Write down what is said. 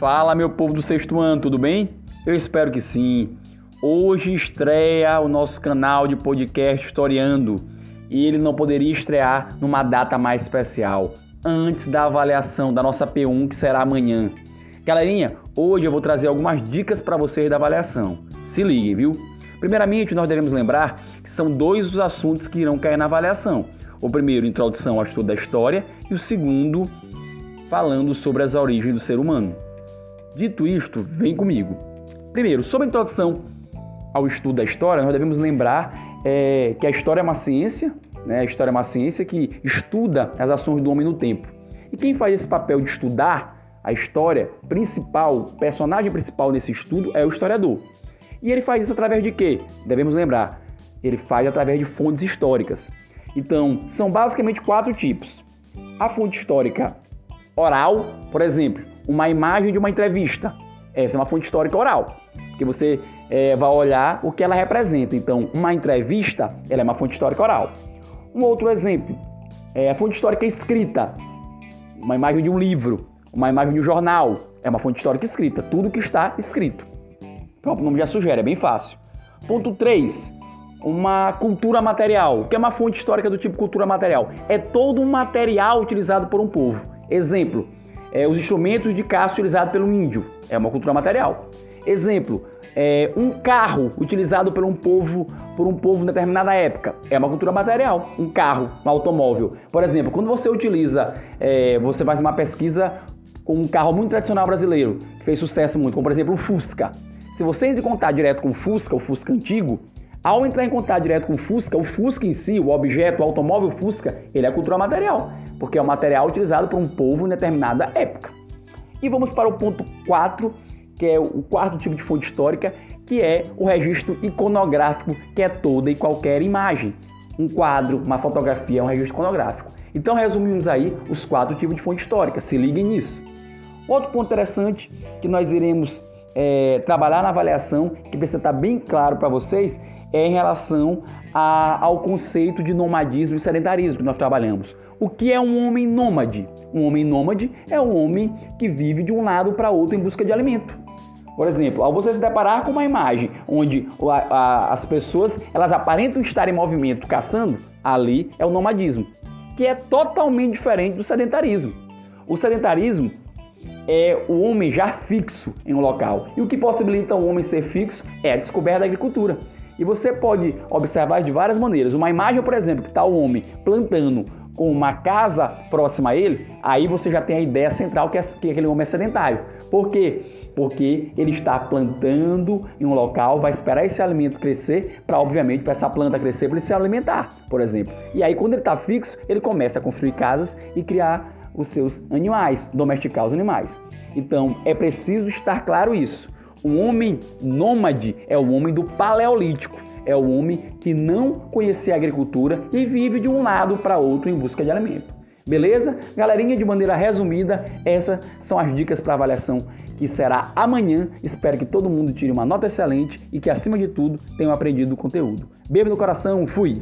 Fala, meu povo do sexto ano, tudo bem? Eu espero que sim. Hoje estreia o nosso canal de podcast Historiando e ele não poderia estrear numa data mais especial, antes da avaliação da nossa P1 que será amanhã. Galerinha, hoje eu vou trazer algumas dicas para vocês da avaliação. Se liguem, viu? Primeiramente, nós devemos lembrar que são dois os assuntos que irão cair na avaliação. O primeiro, introdução ao estudo da história, e o segundo, falando sobre as origens do ser humano. Dito isto, vem comigo. Primeiro, sobre a introdução ao estudo da história, nós devemos lembrar é, que a história é uma ciência, né? a história é uma ciência que estuda as ações do homem no tempo. E quem faz esse papel de estudar a história principal, personagem principal nesse estudo é o historiador. E ele faz isso através de quê? Devemos lembrar, ele faz através de fontes históricas. Então, são basicamente quatro tipos. A fonte histórica oral, por exemplo, uma imagem de uma entrevista. Essa é uma fonte histórica oral, que você é, vai olhar o que ela representa. Então, uma entrevista, ela é uma fonte histórica oral. Um outro exemplo é a fonte histórica escrita, uma imagem de um livro, uma imagem de um jornal, é uma fonte histórica escrita, tudo que está escrito. O próprio nome já sugere, é bem fácil. Ponto 3. Uma cultura material. O que é uma fonte histórica do tipo cultura material? É todo um material utilizado por um povo. Exemplo, é, os instrumentos de caça utilizados pelo índio. É uma cultura material. Exemplo, é, um carro utilizado por um povo por um povo em determinada época é uma cultura material. Um carro, um automóvel. Por exemplo, quando você utiliza, é, você faz uma pesquisa com um carro muito tradicional brasileiro, que fez sucesso muito, como por exemplo o Fusca. Se você entra em contato direto com o Fusca, o Fusca antigo, ao entrar em contato direto com o Fusca, o Fusca em si, o objeto, o automóvel Fusca, ele é cultura material, porque é um material utilizado por um povo em determinada época. E vamos para o ponto 4, que é o quarto tipo de fonte histórica, que é o registro iconográfico, que é toda e qualquer imagem. Um quadro, uma fotografia é um registro iconográfico. Então resumimos aí os quatro tipos de fonte histórica, se liguem nisso. Outro ponto interessante que nós iremos é, trabalhar na avaliação, que precisa estar bem claro para vocês, é em relação a, ao conceito de nomadismo e sedentarismo que nós trabalhamos. O que é um homem nômade? Um homem nômade é um homem que vive de um lado para outro em busca de alimento. Por exemplo, ao você se deparar com uma imagem onde a, a, as pessoas elas aparentam estar em movimento caçando, ali é o nomadismo, que é totalmente diferente do sedentarismo. O sedentarismo é o homem já fixo em um local. E o que possibilita o homem ser fixo é a descoberta da agricultura. E você pode observar de várias maneiras. Uma imagem, por exemplo, que está o homem plantando com uma casa próxima a ele, aí você já tem a ideia central que, é, que aquele homem é sedentário. Por quê? Porque ele está plantando em um local, vai esperar esse alimento crescer para, obviamente, para essa planta crescer, para ele se alimentar, por exemplo. E aí, quando ele está fixo, ele começa a construir casas e criar os seus animais, domesticar os animais. Então é preciso estar claro isso. O homem nômade é o homem do paleolítico, é o homem que não conhecia a agricultura e vive de um lado para outro em busca de alimento. Beleza? Galerinha, de maneira resumida, essas são as dicas para avaliação que será amanhã. Espero que todo mundo tire uma nota excelente e que, acima de tudo, tenham aprendido o conteúdo. Beijo no coração, fui!